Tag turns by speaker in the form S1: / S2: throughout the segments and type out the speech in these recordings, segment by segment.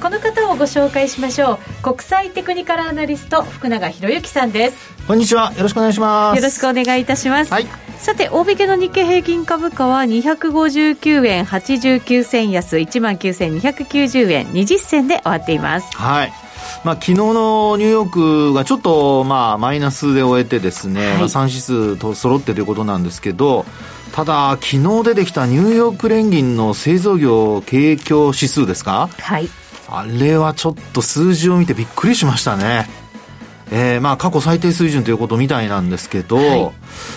S1: この方をご紹介しましょう。国際テクニカルアナリスト福永博之さんです。
S2: こんにちは。よろしくお願いします。
S1: よろしくお願いいたします、
S2: はい、
S1: さて大引けの日経平均株価は259円89銭安1万9290円20銭で終わっています。
S2: はい。まあ、昨日のニューヨークがちょっとまあマイナスで終えてですね、はい、まあ、3指数と揃ってということなんですけどただ昨日出てきたニューヨーク連銀の製造業景況指数ですか？
S1: はい
S2: あれはちょっと数字を見てびっくりしましたね。えー、まあ過去最低水準ということみたいなんですけど、はい、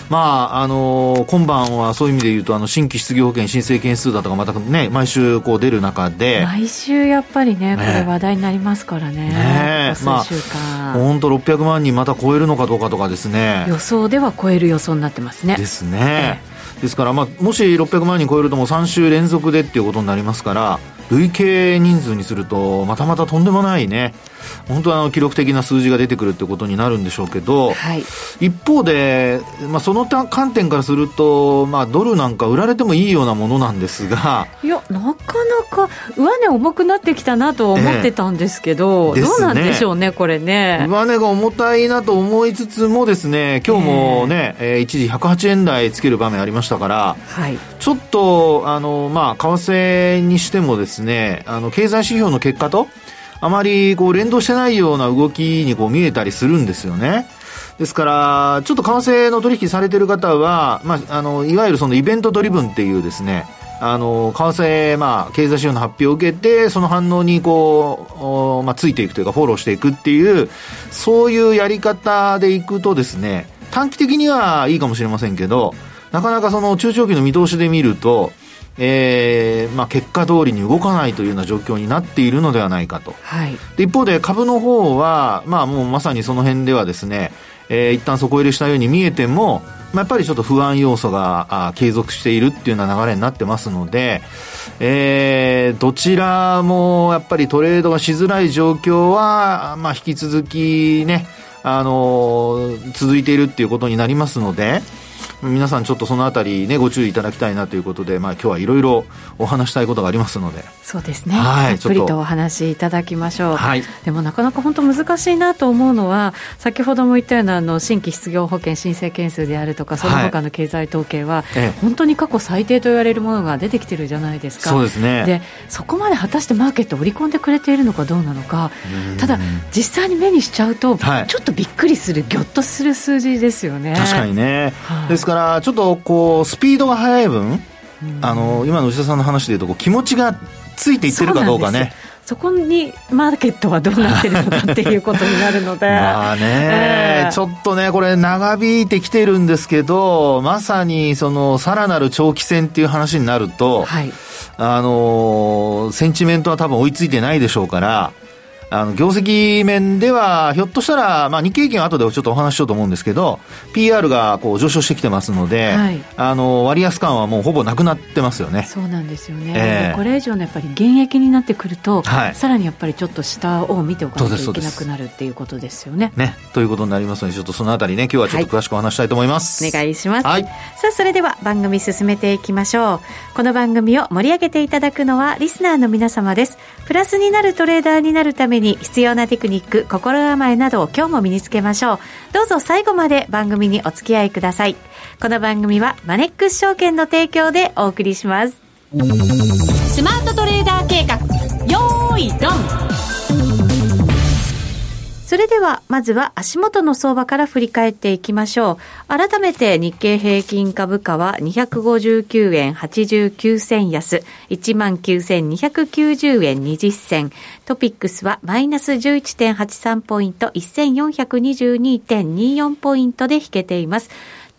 S2: まあ、あのー、今晩はそういう意味で言うと、あの、新規失業保険申請件数だとか、またね、毎週こう出る中で。
S1: 毎週やっぱりね、これ話題になりますからね。
S2: ねまあ、本当600万人また超えるのかどうかとかですね。
S1: 予想では超える予想になってますね。
S2: ですね。えー、ですから、まあ、もし600万人超えるともう3週連続でっていうことになりますから、累計人数にすると、またまたとんでもないね、本当はあの記録的な数字が出てくるってことになるんでしょうけど、
S1: はい、
S2: 一方で、まあ、その観点からすると、まあ、ドルなんか売られてもいいようなものなんですが、
S1: いや、なかなか上値重くなってきたなと思ってたんですけど、えー、どうなんでしょうね、これね。
S2: 上値が重たいなと思いつつもですね、今日もね、えー、一時108円台つける場面ありましたから、
S1: はい、
S2: ちょっと、あの、まあ、為替にしてもですね、あの、経済指標の結果と、あまりこう連動してないような動きにこう見えたりするんですよね。ですから、ちょっと為替の取引されてる方は、まあ、あの、いわゆるそのイベントドリブンっていうですね、あの、為替、まあ、経済指標の発表を受けて、その反応にこう、まあ、ついていくというか、フォローしていくっていう、そういうやり方でいくとですね、短期的にはいいかもしれませんけど、なかなかその中長期の見通しで見ると、えーまあ、結果通りに動かないというような状況になっているのではないかと。
S1: はい、
S2: で一方で株の方は、まあ、もうまさにその辺ではですね、えー、一旦底入れしたように見えても、まあ、やっぱりちょっと不安要素があ継続しているっていうような流れになってますので、えー、どちらもやっぱりトレードがしづらい状況は、まあ、引き続きね、あのー、続いているっていうことになりますので、皆さんちょっとそのあたりね、ご注意いただきたいなということで、まあ今日はいろいろお話したいことがありますので。
S1: そうですね。はい。たっぷりとお話いただきましょう。はい。でもなかなか本当難しいなと思うのは、先ほども言ったようなあの新規失業保険申請件数であるとか、その他の経済統計は、はい、本当に過去最低と言われるものが出てきてるじゃないですか。
S2: そうですね。
S1: で、そこまで果たしてマーケットを織り込んでくれているのかどうなのか、ただ実際に目にしちゃうと、はい、ちょっとびっくりする、ぎょっとする数字ですよね。
S2: 確かにね。はい、ですから、ちょっとこう、スピードが速い分、あの、今の内田さんの話でいうと、こう気持ちがついていってるかどうかね。
S1: そこにマーケットはどうなってるのかっていうことになるので。
S2: まあね、えー、ちょっとね、これ長引いてきてるんですけど、まさにそのさらなる長期戦っていう話になると、
S1: はい、
S2: あの、センチメントは多分追いついてないでしょうから、あの、業績面では、ひょっとしたら、まあ、日経平均は後でちょっとお話ししようと思うんですけど、PR がこう上昇してきてますので、はい、あの、割安感はもうほぼなくなってますよね。
S1: そうなんですよね。えー、これ以上のやっぱり現役になってくると、はい、さらにやっぱりちょっと下を見ておかなきゃいけなくなるっていうことですよね。
S2: ね。ということになりますので、ちょっとそのあたりね、今日はちょっと詳しくお話したいと思います。
S1: はい、お願いします。
S2: はい。
S1: さあ、それでは番組進めていきましょう。この番組を盛り上げていただくのは、リスナーの皆様です。プラスになるトレーダーになるために必要なテクニック、心構えなどを今日も身につけましょう。どうぞ最後まで番組にお付き合いください。この番組はマネックス証券の提供でお送りします。
S3: スマートトレーダー計画、よーいドン
S1: それでは、まずは足元の相場から振り返っていきましょう。改めて日経平均株価は259円89銭安、19,290円20銭。トピックスはマイナス11.83ポイント、1422.24ポイントで引けています。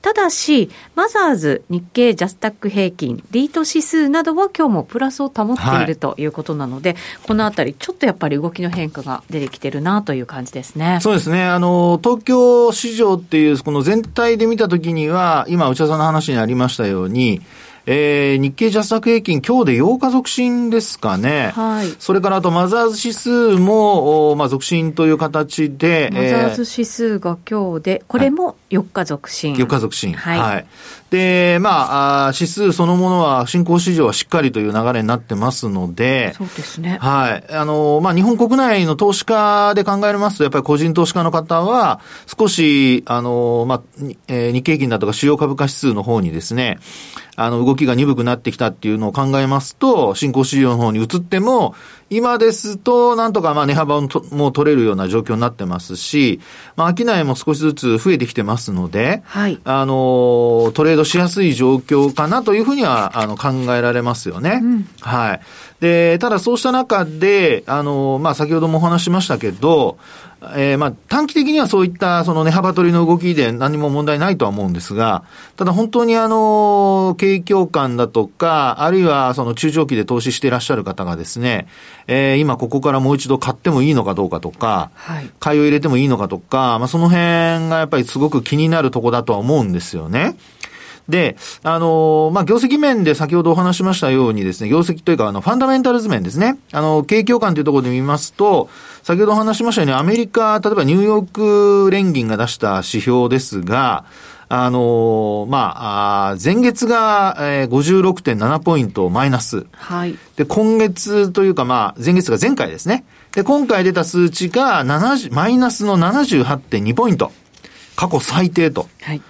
S1: ただし、マザーズ、日経ジャスタック平均、リート指数などは今日もプラスを保っているということなので、はい、このあたり、ちょっとやっぱり動きの変化が出てきてるなという感じですね。
S2: そうですね。あの、東京市場っていう、この全体で見たときには、今、内田さんの話にありましたように、えー、日経ジャスタック平均、今日で8日続伸ですかね。
S1: はい。
S2: それからあとマザーズ指数も、まあ、続伸という形で。
S1: マザーズ指数が今日で、これも4日続伸。
S2: 4日続伸。はい。はい、で、まあ、指数そのものは、新興市場はしっかりという流れになってますので。
S1: そうですね。
S2: はい。あの、まあ、日本国内の投資家で考えますと、やっぱり個人投資家の方は、少し、あの、まあ、えー、日経平均だとか主要株価指数の方にですね、あの、動きが鈍くなってきたっていうのを考えますと、新興市場の方に移っても、今ですと、なんとかまあ値幅も取れるような状況になってますし、まあ、商いも少しずつ増えてきてますので、
S1: はい。
S2: あの、トレードしやすい状況かなというふうには、あの、考えられますよね。うん、はい。で、ただそうした中で、あの、まあ、先ほどもお話しましたけど、えー、まあ、短期的にはそういったその値幅取りの動きで何も問題ないとは思うんですが、ただ本当にあの、景況感だとか、あるいはその中長期で投資していらっしゃる方がですね、えー、今ここからもう一度買ってもいいのかどうかとか、はい、買いを入れてもいいのかとか、まあ、その辺がやっぱりすごく気になるとこだとは思うんですよね。で、あの、まあ、業績面で先ほどお話しましたようにですね、業績というか、あの、ファンダメンタルズ面ですね。あの、景況感というところで見ますと、先ほどお話しましたように、アメリカ、例えばニューヨーク連銀が出した指標ですが、あのまあ、あ前月が、えー、56.7ポイントマイナス。
S1: はい。
S2: で、今月というか、まあ、前月が前回ですね。で、今回出た数値が70、マイナスの78.2ポイント。過去最低と。
S1: はい。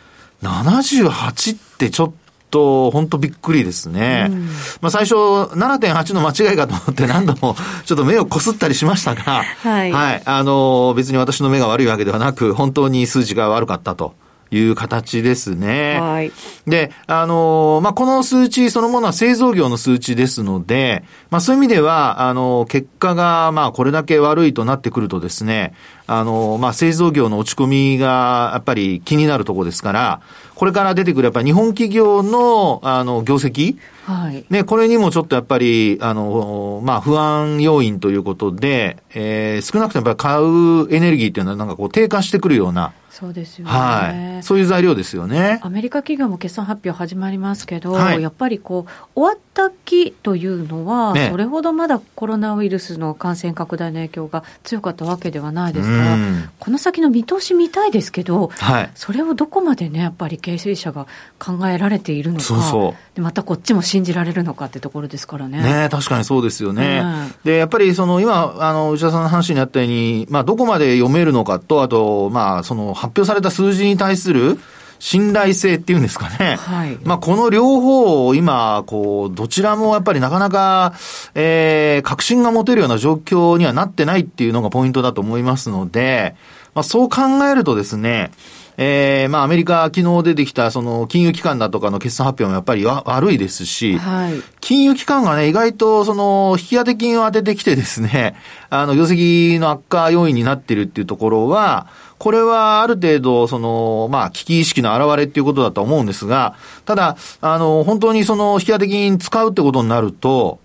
S2: 78ってちょっと、本当びっくりですね。うん、まあ最初、7.8の間違いかと思って何度もちょっと目をこすったりしましたが、
S1: はい。
S2: はい。あの、別に私の目が悪いわけではなく、本当に数字が悪かったと。いう形ですね。
S1: はい。
S2: で、あの、まあ、この数値そのものは製造業の数値ですので、まあ、そういう意味では、あの、結果が、まあ、これだけ悪いとなってくるとですね、あの、まあ、製造業の落ち込みが、やっぱり気になるところですから、これから出てくるやっぱり日本企業の、あの、業績、
S1: はい。
S2: ね、これにもちょっとやっぱり、あの、まあ、不安要因ということで、えー、少なくともやっぱり買うエネルギーっていうのはなんかこう低下してくるような、
S1: そうですよ
S2: ね。はい。そういう材料ですよね。
S1: アメリカ企業も決算発表始まりますけど、はい、やっぱりこう、終わった期というのは、ね、それほどまだコロナウイルスの感染拡大の影響が強かったわけではないですから、この先の見通し見たいですけど、
S2: はい、
S1: それをどこまでね、やっぱり経営者が考えられているのか、
S2: そうそう
S1: でまたこっちも信じられるのかってところですからね。
S2: ね確かにそうですよね。で、やっぱりその今、あの、内田さんの話にあったように、まあ、どこまで読めるのかと、あと、まあ、その発表された数字に対する信頼性っていうんですかね。
S1: はい。
S2: まあ、この両方を今、こう、どちらもやっぱりなかなか、えー、確信が持てるような状況にはなってないっていうのがポイントだと思いますので、まあ、そう考えるとですね、えー、まあアメリカ昨日出てきたその金融機関だとかの決算発表もやっぱり悪いですし、
S1: はい、
S2: 金融機関がね、意外とその引き当て金を当ててきてですね、あの、業績の悪化要因になっているっていうところは、これはある程度、その、まあ、危機意識の表れっていうことだと思うんですが、ただ、あの、本当にその、引き当て金使うってことになると、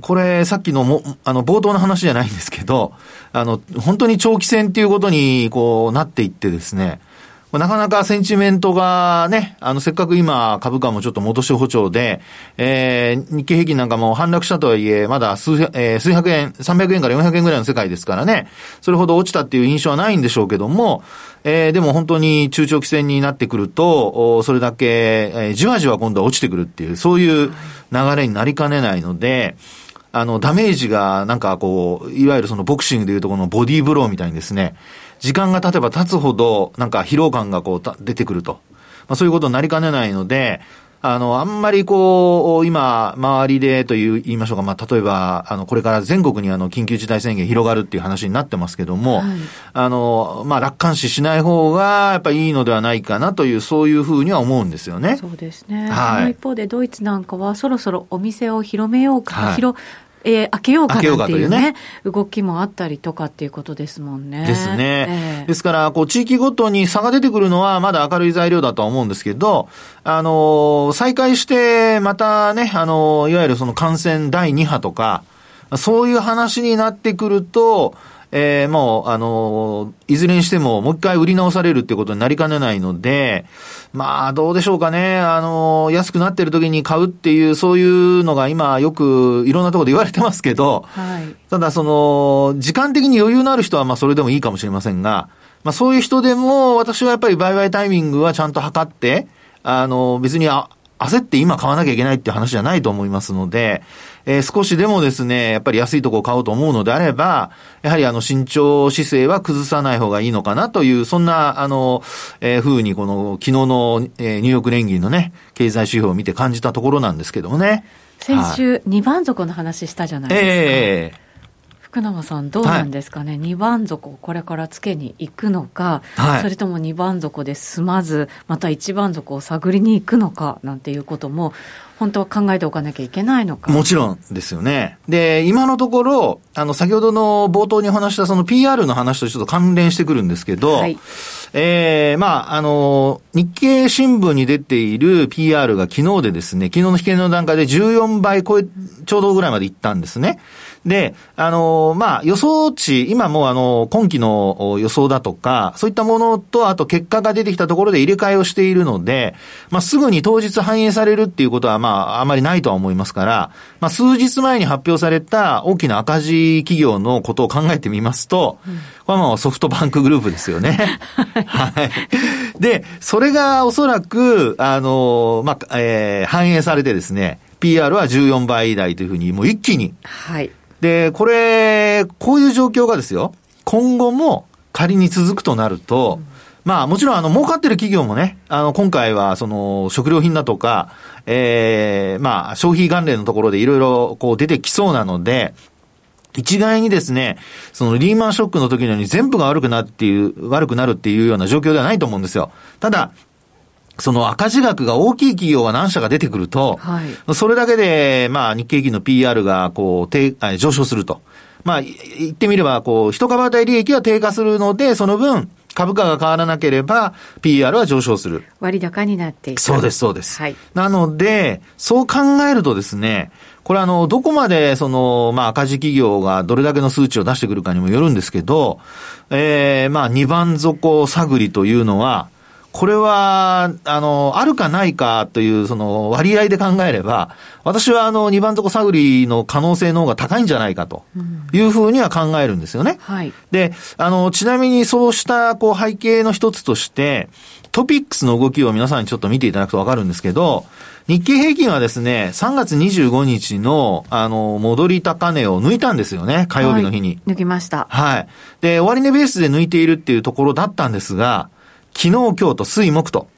S2: これ、さっきのも、あの、冒頭の話じゃないんですけど、あの、本当に長期戦っていうことに、こう、なっていってですね、なかなかセンチメントがね、あの、せっかく今株価もちょっと戻し補調で、えー、日経平均なんかも反落したとはいえ、まだ数,、えー、数百円、300円から400円ぐらいの世界ですからね、それほど落ちたっていう印象はないんでしょうけども、えー、でも本当に中長期戦になってくると、それだけ、えー、じわじわ今度は落ちてくるっていう、そういう流れになりかねないので、あの、ダメージが、なんかこう、いわゆるそのボクシングでいうとこのボディーブローみたいにですね、時間が経てば経つほど、なんか疲労感がこう出てくると。まあ、そういうことになりかねないので、あの、あんまりこう、今、周りでという言いましょうか、まあ、例えば、あの、これから全国にあの、緊急事態宣言広がるっていう話になってますけども、はい、あの、まあ、楽観視しない方が、やっぱりいいのではないかなという、そういうふうには思うんですよね。
S1: そうですね。はい。一方で、ドイツなんかは、そろそろお店を広めようか、はい、広、えー、開けようかなっていうね、うね動きもあったりとかっていうことですもんね。
S2: ですね。えー、ですから、こう、地域ごとに差が出てくるのはまだ明るい材料だとは思うんですけど、あの再開して、またね、あのいわゆるその感染第2波とか、そういう話になってくると、えー、もう、あの、いずれにしても、もう一回売り直されるってことになりかねないので、まあ、どうでしょうかね。あの、安くなってる時に買うっていう、そういうのが今、よく、いろんなところで言われてますけど、はい、ただ、その、時間的に余裕のある人は、まあ、それでもいいかもしれませんが、まあ、そういう人でも、私はやっぱり売買タイミングはちゃんと測って、あの、別にあ、焦って今買わなきゃいけないっていう話じゃないと思いますので、えー、少しでもですね、やっぱり安いとこを買おうと思うのであれば、やはりあの慎重姿勢は崩さない方がいいのかなという、そんな、あの、えー、風にこの昨日の、えー、ニューヨーク連銀のね、経済指標を見て感じたところなんですけどもね。
S1: 先週、2番底の話したじゃないですか。ええー福永さん、どうなんですかね、はい、2番底をこれからつけに行くのか、はい、それとも2番底で済まず、また1番底を探りに行くのかなんていうことも、本当は考えておかなきゃいけないのか。
S2: もちろんですよね。で、今のところ、あの、先ほどの冒頭にお話したその PR の話とちょっと関連してくるんですけど、はい、ええー、まあ、あの、日経新聞に出ている PR が昨日でですね、昨日の引けの段階で14倍超え、ちょうどぐらいまでいったんですね。で、あの、まあ、予想値、今もあの、今期の予想だとか、そういったものと、あと結果が出てきたところで入れ替えをしているので、まあ、すぐに当日反映されるっていうことは、まあ、あまりないとは思いますから、まあ、数日前に発表された大きな赤字企業のことを考えてみますと、うん、これはもうソフトバンクグループですよね。はい。で、それがおそらく、あの、まあ、えー、反映されてですね、PR は14倍台というふうに、もう一気に、はい。で、これ、こういう状況がですよ、今後も仮に続くとなると、うん、まあもちろんあの儲かってる企業もね、あの今回はその食料品だとか、ええー、まあ消費関連のところでいろいろこう出てきそうなので、一概にですね、そのリーマンショックの時のように全部が悪くなっていう、悪くなるっていうような状況ではないと思うんですよ。ただ、その赤字額が大きい企業が何社か出てくると、はい、それだけで、まあ、日経平均の PR が、こう、低、上昇すると。まあ、言ってみれば、こう、一株当たり利益は低下するので、その分、株価が変わらなければ、PR は上昇する。
S1: 割高になっていく。
S2: そうです、そうです。はい。なので、そう考えるとですね、これあの、どこまでその、まあ赤字企業がどれだけの数値を出してくるかにもよるんですけど、ええー、まあ二番底探りというのは、これは、あの、あるかないかという、その割合で考えれば、私はあの、二番底探りの可能性の方が高いんじゃないかというふうには考えるんですよね。うん、はい。で、あの、ちなみにそうした、こう、背景の一つとして、トピックスの動きを皆さんにちょっと見ていただくとわかるんですけど、日経平均はですね、3月25日の、あの、戻り高値を抜いたんですよね、火曜日の日に。
S1: はい、抜きました。
S2: はい。で、終値ベースで抜いているっていうところだったんですが、昨日、今日と水木と。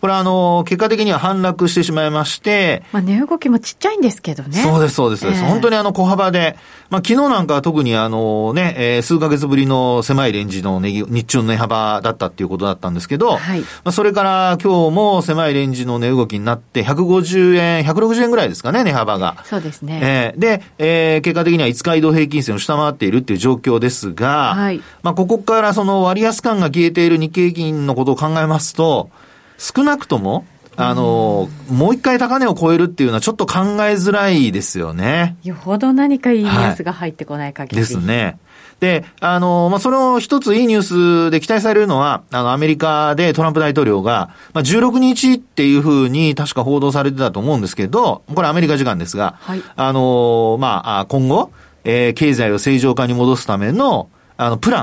S2: これはあの、結果的には反落してしまいまして。
S1: まあ値動きもちっちゃいんですけどね。
S2: そうです、そうです。えー、本当にあの小幅で、まあ昨日なんかは特にあのね、えー、数ヶ月ぶりの狭いレンジの値、日中の値幅だったっていうことだったんですけど、はい、まあそれから今日も狭いレンジの値動きになって、150円、160円ぐらいですかね、値幅が。
S1: そうですね。
S2: えー、で、えー、結果的には5日移動平均線を下回っているっていう状況ですが、はい、まあここからその割安感が消えている日経平均のことを考えますと、少なくとも、あの、もう一回高値を超えるっていうのはちょっと考えづらいですよね。
S1: よほど何かいいニュースが入ってこない限り、
S2: はい、ですね。で、あの、まあ、その一ついいニュースで期待されるのは、あの、アメリカでトランプ大統領が、まあ、16日っていうふうに確か報道されてたと思うんですけど、これアメリカ時間ですが、はい、あの、まあ、今後、えー、経済を正常化に戻すための、あの、プラ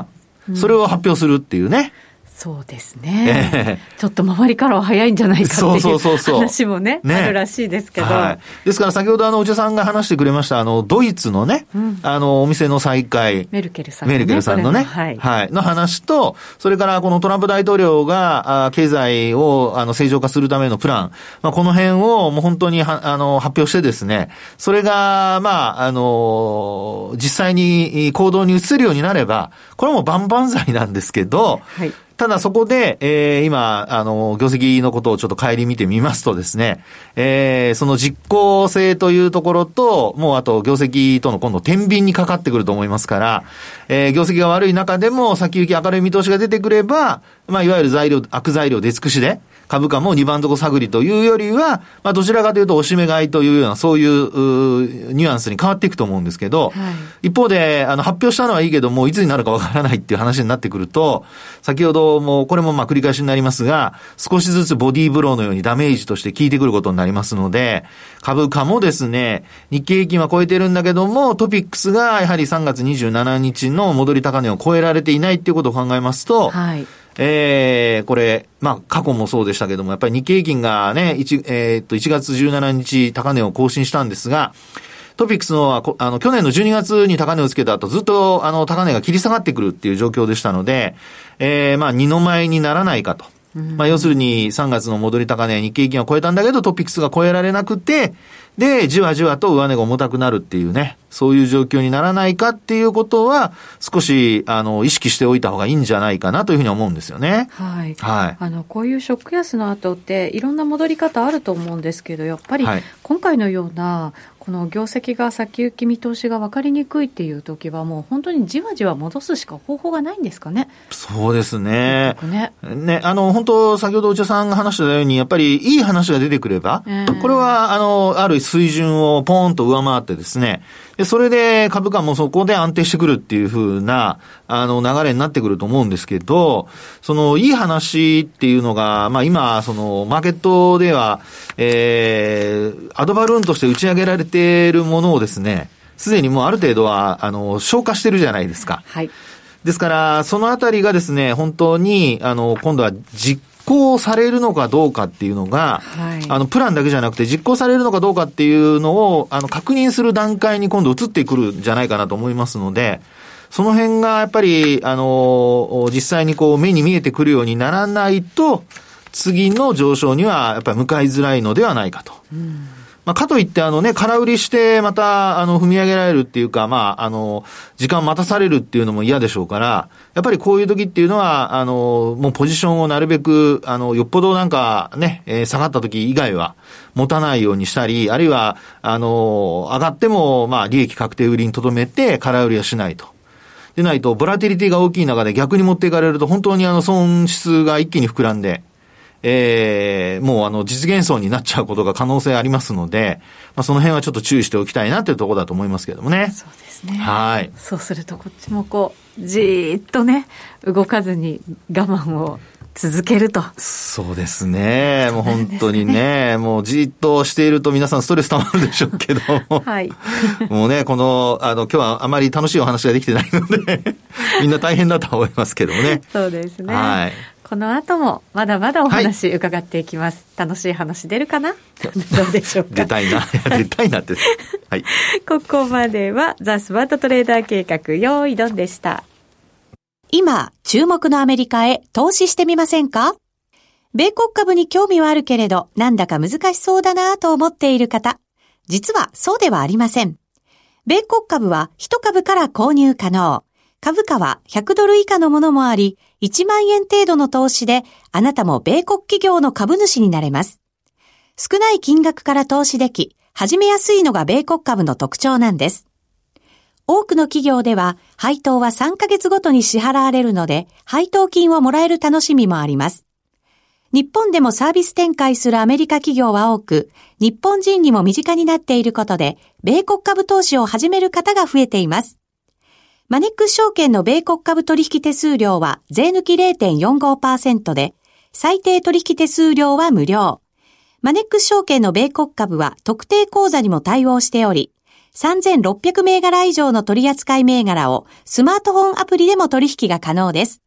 S2: ン、それを発表するっていうね。
S1: そうですね、えー、ちょっと周りからは早いんじゃないかっていう話もね、ね。あるらしいですけど。はい、
S2: ですから先ほどあの、お茶さんが話してくれました、あの、ドイツのね、うん、あの、お店の再開。
S1: メルケルさん、ね、
S2: メルケルさんのね、はい、はい。の話と、それからこのトランプ大統領が、あ経済を、あの、正常化するためのプラン。まあ、この辺をもう本当には、あの、発表してですね、それが、まあ、あの、実際に行動に移せるようになれば、これも万々歳なんですけど、はいただそこで、えー、今、あの、業績のことをちょっと帰り見てみますとですね、えー、その実効性というところと、もうあと業績との今度天秤にかかってくると思いますから、えー、業績が悪い中でも先行き明るい見通しが出てくれば、まあ、いわゆる材料、悪材料出尽くしで、株価も2番底探りというよりは、まあ、どちらかというと、押し目買いというような、そういう、ニュアンスに変わっていくと思うんですけど、はい、一方で、あの、発表したのはいいけども、いつになるかわからないっていう話になってくると、先ほども、これもまあ繰り返しになりますが、少しずつボディーブローのようにダメージとして効いてくることになりますので、株価もですね、日経平均は超えてるんだけども、トピックスがやはり3月27日の戻り高値を超えられていないっていうことを考えますと、はいえー、これ、まあ、過去もそうでしたけども、やっぱり日経平均がね、1、えー、っと、1月17日高値を更新したんですが、トピックスのはあの、去年の12月に高値をつけた後、ずっと、あの、高値が切り下がってくるっていう状況でしたので、えー、まあ、二の前にならないかと。まあ、要するに3月の戻り高値、日経平均は超えたんだけど、トピックスが超えられなくて、で、じわじわと上値が重たくなるっていうね、そういう状況にならないかっていうことは、少し、あの、意識しておいた方がいいんじゃないかなというふうに思うんですよね。
S3: はい。はい。あの、こういうショック安の後って、いろんな戻り方あると思うんですけど、やっぱり、今回のような、この業績が先行き見通しが分かりにくいっていう時は、もう本当にじわじわ戻すしか方法がないんですかね？
S2: そうですね。ね。ね、あの、本当、先ほどお茶さんが話したように、やっぱりいい話が出てくれば、えー、これは、あの、ある水準をポーンと上回ってですね、で、それで株価もそこで安定してくるっていうふうな、あの、流れになってくると思うんですけど、その、いい話っていうのが、まあ今、その、マーケットでは、えー、アドバルーンとして打ち上げられているものをですね、すでにもうある程度は、あの、消化してるじゃないですか。はい。ですから、そのあたりがですね、本当に、あの、今度は実行されるのかどうかっていうのが、はい、あの、プランだけじゃなくて実行されるのかどうかっていうのを、あの、確認する段階に今度移ってくるんじゃないかなと思いますので、その辺がやっぱり、あの、実際にこう目に見えてくるようにならないと、次の上昇にはやっぱり向かいづらいのではないかと。うんまあ、かといって、あのね、空売りして、また、あの、踏み上げられるっていうか、まあ、あの、時間待たされるっていうのも嫌でしょうから、やっぱりこういう時っていうのは、あの、もうポジションをなるべく、あの、よっぽどなんかね、えー、下がった時以外は、持たないようにしたり、あるいは、あの、上がっても、まあ、利益確定売りに留めて、空売りはしないと。でないと、ボラティリティが大きい中で逆に持っていかれると、本当にあの、損失が一気に膨らんで、えー、もうあの、実現層になっちゃうことが可能性ありますので、まあ、その辺はちょっと注意しておきたいなというところだと思いますけどもね。
S3: そうですね。はい。そうすると、こっちもこう、じーっとね、動かずに我慢を続けると。
S2: そうですね。もう本当にね、もうじっとしていると皆さんストレス溜まるでしょうけど。はい。もうね、この、あの、今日はあまり楽しいお話ができてないのでみんな大変だと思いますけどもね。
S3: そうですね。はい。この後もまだまだお話伺っていきます。はい、楽しい話出るかな？どうでしょうか？
S2: 出たいな。出たいなって。はい。
S3: ここまではザ・スマートトレーダー計画、用意ドンでした。今、注目のアメリカへ投資してみませんか？米国株に興味はあるけれど、なんだか難しそうだなと思っている方。実はそうではありません。米国株は1株から購入可能。株価は100ドル以下のものもあり、1万円程度の投資で、あなたも米国企業の株主になれます。少ない金額から投資でき、始めやすいのが米国株の特徴なんです。多くの企業では、配当は3ヶ月ごとに支払われるので、配当金をもらえる楽しみもあります。日本でもサービス展開するアメリカ企業は多く、日本人にも身近になっていることで、米国株投資を始める方が増えています。マネックス証券の米国株取引手数料は税抜き0.45%で、最低取引手数料は無料。マネックス証券の米国株は特定口座にも対応しており、3600銘柄以上の取扱銘柄をスマートフォンアプリでも取引が可能です。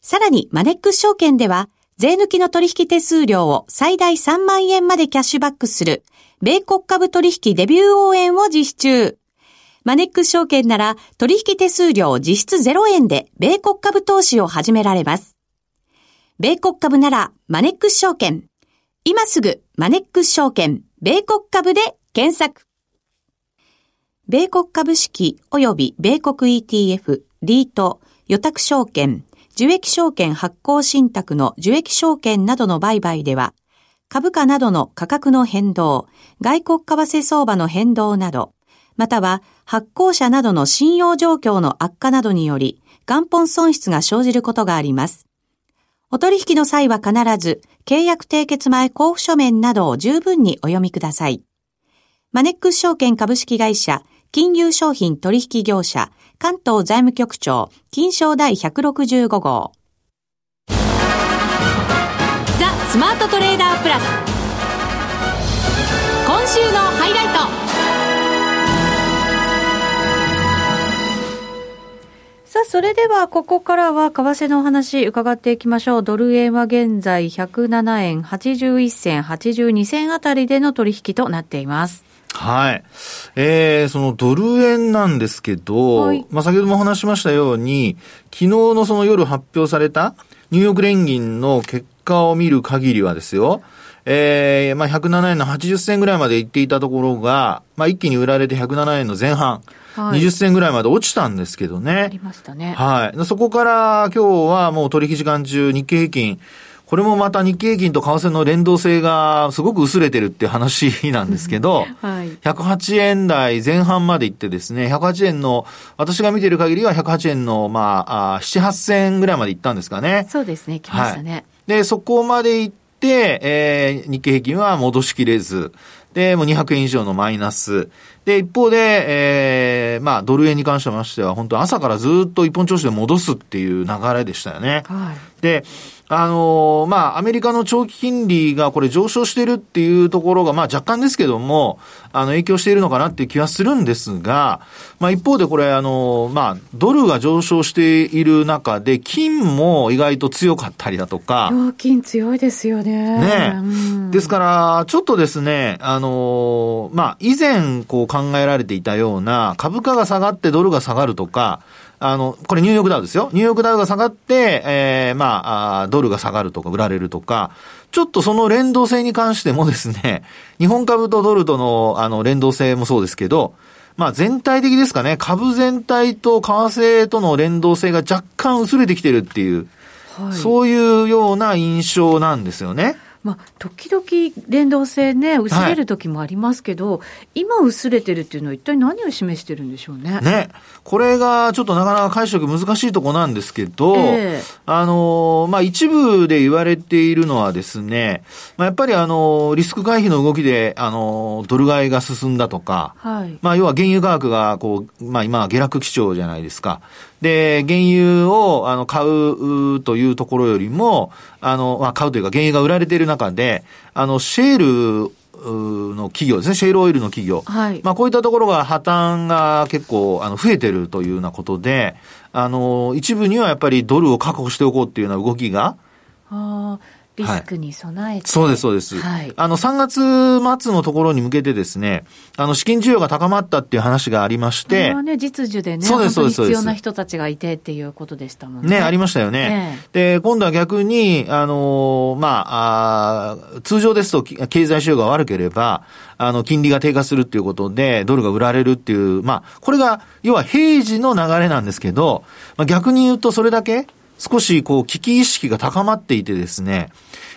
S3: さらにマネックス証券では、税抜きの取引手数料を最大3万円までキャッシュバックする、米国株取引デビュー応援を実施中。マネックス証券なら取引手数料実質0円で米国株投資を始められます。米国株ならマネックス証券。今すぐマネックス証券米国株で検索。米国株式及び米国 ETF、リート、予託証券、受益証券発行信託の受益証券などの売買では、株価などの価格の変動、外国為替相場の変動など、または発行者などの信用状況の悪化などにより元本損失が生じることがあります。
S1: お取引の際は必ず、契約締結前交付書面などを十分にお読みください。マネックス証券株式会社、金融商品取引業者、関東財務局長、金賞第165号。
S3: ザ・スマートトレーダープラス。今週のハイライト。
S1: さあ、それではここからは為替のお話伺っていきましょう。ドル円は現在107円81銭82銭あたりでの取引となっています。
S2: はい。えー、そのドル円なんですけど、はい、まあ先ほども話しましたように、昨日のその夜発表されたニューヨーク連銀の結果を見る限りはですよ、えー、まあ107円の80銭ぐらいまで行っていたところが、まあ一気に売られて107円の前半。はい、20銭ぐらいまで落ちたんですけどね。あ
S1: りましたね。
S2: はい。そこから今日はもう取引時間中日経平均、これもまた日経平均と為替の連動性がすごく薄れてるって話なんですけど、はい、108円台前半まで行ってですね、108円の、私が見てる限りは108円の、まあ、あ7、8銭ぐらいまで行ったんですかね。
S1: そうですね、来ましたね。はい、
S2: で、そこまで行って、えー、日経平均は戻しきれず、で、もう200円以上のマイナス。で、一方で、ええー、まあ、ドル円に関してましては、本当朝からずっと一本調子で戻すっていう流れでしたよね。はい。で、あのー、まあ、アメリカの長期金利がこれ上昇してるっていうところが、まあ、若干ですけども、あの、影響しているのかなっていう気はするんですが、まあ、一方でこれ、あのー、まあ、ドルが上昇している中で、金も意外と強かったりだとか。
S1: 料金強いですよね。
S2: ね、うん、ですから、ちょっとですね、あのー、まあ、以前、こう考えられていたような、株価が下がってドルが下がるとか、あの、これニューヨークダウですよ。ニューヨークダウが下がって、えー、まあ、ドルが下がるとか売られるとか、ちょっとその連動性に関してもですね、日本株とドルとの、あの、連動性もそうですけど、まあ全体的ですかね、株全体と為替との連動性が若干薄れてきてるっていう、はい、そういうような印象なんですよね。
S1: まあ、時々連動性ね、薄れる時もありますけど、はい、今薄れてるっていうのは一体何を示してるんでしょうね。
S2: ね。これがちょっとなかなか解釈難しいとこなんですけど、えー、あの、まあ、一部で言われているのはですね、まあ、やっぱりあの、リスク回避の動きで、あの、ドル買いが進んだとか、はい、まあ、要は原油価格がこう、まあ、今下落基調じゃないですか。で、原油を、あの、買うというところよりも、あの、まあ、買うというか、原油が売られている中で、あの、シェール、の企業ですね、シェールオイルの企業。はい。まあ、こういったところが破綻が結構、あの、増えてるというようなことで、あの、一部にはやっぱりドルを確保しておこうっていうような動きが、
S1: ああ。リスクに備えて、
S2: はい、そうです、そうです。はい。あの、3月末のところに向けてですね、あの、資金需要が高まったっていう話がありまして。これ
S1: はね、実需でね、
S2: そうです、そうです。
S1: 必要な人たちがいてっていうことでしたもんね。
S2: ね、ありましたよね。で、今度は逆に、あの、まあ、あ通常ですと経済需要が悪ければ、あの、金利が低下するっていうことで、ドルが売られるっていう、まあ、これが、要は平時の流れなんですけど、まあ、逆に言うとそれだけ、少しこう危機意識が高まっていてですね、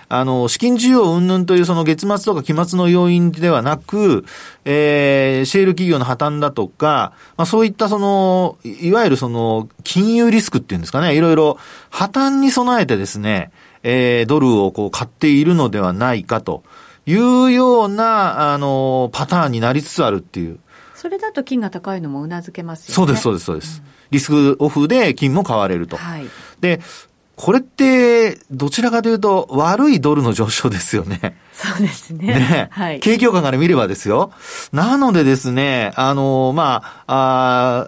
S2: あの、資金需要云々というその月末とか期末の要因ではなく、えー、シェール企業の破綻だとか、まあそういったその、いわゆるその、金融リスクっていうんですかね、いろいろ破綻に備えてですね、えー、ドルをこう買っているのではないかと。いうような、あの、パターンになりつつあるっていう。
S1: それだと金が高いのもうなずけますよね。
S2: そうです、そうです、そうです。うんリスクオフで金も買われると。はい、で、これって、どちらかというと、悪いドルの上昇ですよね。
S1: そうですね。
S2: ね。はい。景況感から見ればですよ。なのでですね、あの、まあ、あ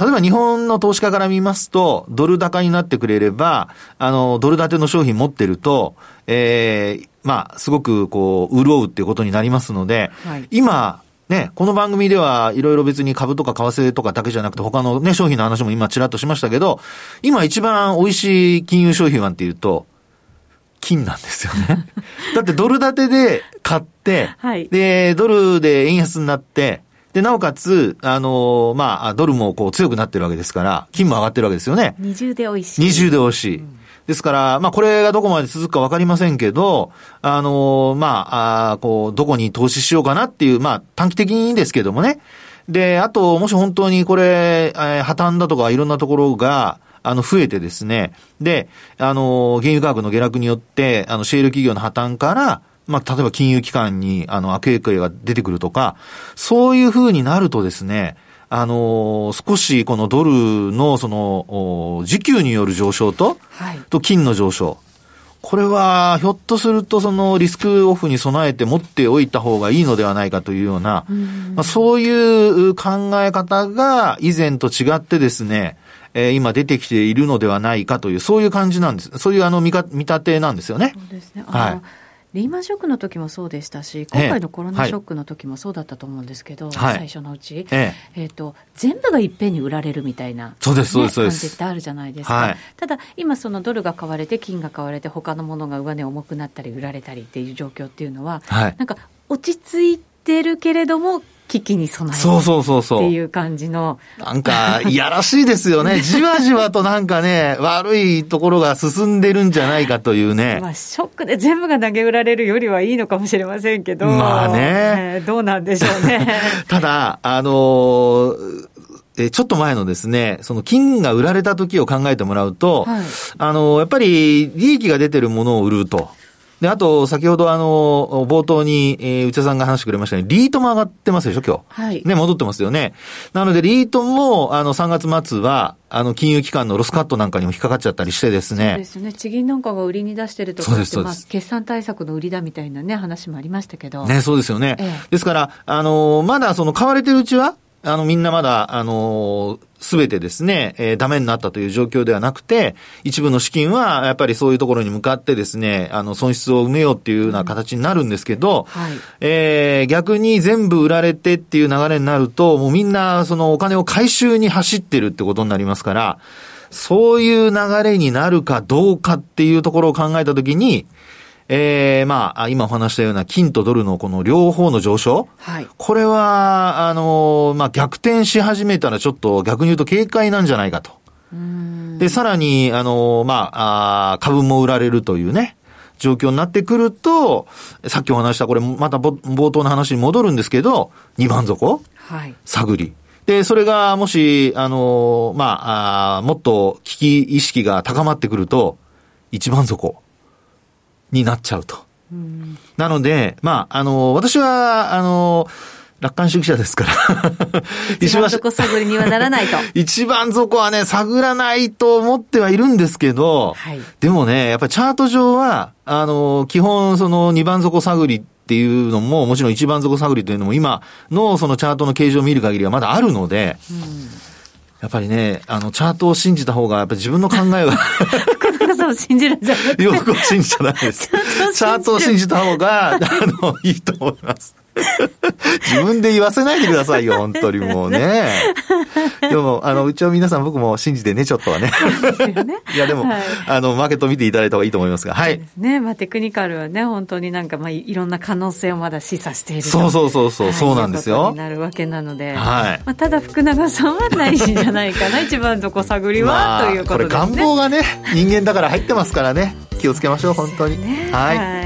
S2: 例えば日本の投資家から見ますと、ドル高になってくれれば、あの、ドル建ての商品持ってると、ええー、まあ、すごくこう、潤うっていうことになりますので、はい、今、ね、この番組ではいろいろ別に株とか為替とかだけじゃなくて他のね、商品の話も今ちらっとしましたけど、今一番美味しい金融商品はっていうと、金なんですよね。だってドル建てで買って、はい、で、ドルで円安になって、で、なおかつ、あのまあ、ドルもこう強くなってるわけですから、金も上がってるわけですよね。
S1: 二重で美味しい。
S2: 二重で美味しい。うんですから、まあ、これがどこまで続くかわかりませんけど、あの、まあ、あこう、どこに投資しようかなっていう、まあ、短期的にですけどもね。で、あと、もし本当にこれ、えー、破綻だとかいろんなところが、あの、増えてですね、で、あの、原油価格の下落によって、あの、シェール企業の破綻から、まあ、例えば金融機関に、あの、悪影響が出てくるとか、そういう風になるとですね、あのー、少しこのドルのその、時給による上昇と、はい、と金の上昇。これは、ひょっとすると、そのリスクオフに備えて持っておいた方がいいのではないかというような、まあ、そういう考え方が以前と違ってですね、えー、今出てきているのではないかという、そういう感じなんです。そういうあの見か見立てなんですよね。
S1: そうですね。はい。リーマンショックの時もそうでしたし、今回のコロナショックの時もそうだったと思うんですけど、はい、最初のうち、ええ。えー、と、全部がいっぺんに売られるみたいな、
S2: そうです、そうです、
S1: 感じってあるじゃないですか。はい、ただ、今、そのドルが買われて、金が買われて、他のものが上値重くなったり、売られたりっていう状況っていうのは、はい、なんか落ち着いてるけれども、危機に備えるそうそうそうそう。っていう感じの。
S2: なんか、いやらしいですよね。じわじわとなんかね、悪いところが進んでるんじゃないかというね。
S1: まあ、ショックで全部が投げ売られるよりはいいのかもしれませんけど。
S2: まあね。
S1: どうなんでしょうね。
S2: ただ、あのーえちょっと前のですね、その金が売られた時を考えてもらうと、はい、あの、やっぱり利益が出てるものを売ると。で、あと、先ほどあの、冒頭に、えー、内田さんが話してくれましたね、リートも上がってますでしょ、今日。はい。ね、戻ってますよね。なので、リートも、あの、3月末は、あの、金融機関のロスカットなんかにも引っかかっちゃったりしてですね。
S1: そうですね。地銀なんかが売りに出してるとかって、まあ、決算対策の売りだみたいなね、話もありましたけど。
S2: ね、そうですよね。ええ、ですから、あの、まだその買われてるうちは、あの、みんなまだ、あの、すべてですね、えー、ダメになったという状況ではなくて、一部の資金は、やっぱりそういうところに向かってですね、あの、損失を埋めようっていうような形になるんですけど、はい、えー、逆に全部売られてっていう流れになると、もうみんな、そのお金を回収に走ってるってことになりますから、そういう流れになるかどうかっていうところを考えたときに、えー、まあ、今お話したような金とドルのこの両方の上昇。はい。これは、あの、まあ、逆転し始めたらちょっと逆に言うと警戒なんじゃないかと。で、さらに、あの、まあ、あ株も売られるというね、状況になってくると、さっきお話した、これまた冒頭の話に戻るんですけど、二番底はい。探り。で、それがもし、あの、まあ、あもっと危機意識が高まってくると、一番底。になっちゃうと。なので、まあ、あの、私は、あの、楽観主義者ですから
S1: 一番底探りにはならないと。
S2: 一番底はね、探らないと思ってはいるんですけど、はい、でもね、やっぱりチャート上は、あの、基本その二番底探りっていうのも、もちろん一番底探りというのも今のそのチャートの形状を見る限りはまだあるので、うんやっぱりね、あの、チャートを信じた方が、やっぱり自分の考えは
S1: さんを信じるんじゃなくて。
S2: よく信じちゃダメです。チャートを信じた方が、あの、いいと思います。自分で言わせないでくださいよ、本当にもうね。でも、あの、うちは皆さん僕も信じてね、ちょっとはね。ねいや、でも、はい、あの、マーケット見ていただいた方がいいと思いますが、はい。
S1: ね。まあ、テクニカルはね、本当になんか、まあ、いろんな可能性をまだ示唆している
S2: そうそうそうそう、はい、そうなんですよ。
S1: なるわけなので。はい。まあ、ただ、福永さんはないんじゃないかな、一番とこ探りは、まあ、ということですね。
S2: これ願望がね、人間だから入ってますからね。気をつけましょう、本当に。ね、はい。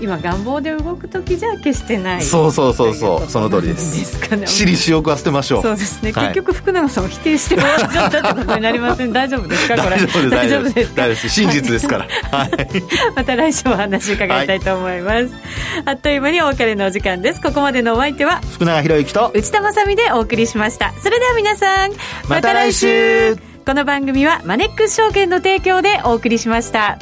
S1: 今願望で動く時じゃ決してない。
S2: そうそうそうそうその通りです私利私欲は捨てましょう
S1: そうですね、はい、結局福永さんを否定してもらっちゃったってことになりません大丈夫ですかこれ大
S2: 丈夫です大丈夫です大丈夫です真実ですからはい
S1: また来週お話伺いたいと思います、はい、あっという間にお別れのお時間ですここまでのお相手は
S2: 福永博之と
S1: 内田まさでお送りしましたそれでは皆さん
S2: また来週
S1: この番組はマネックス証券の提供でお送りしました。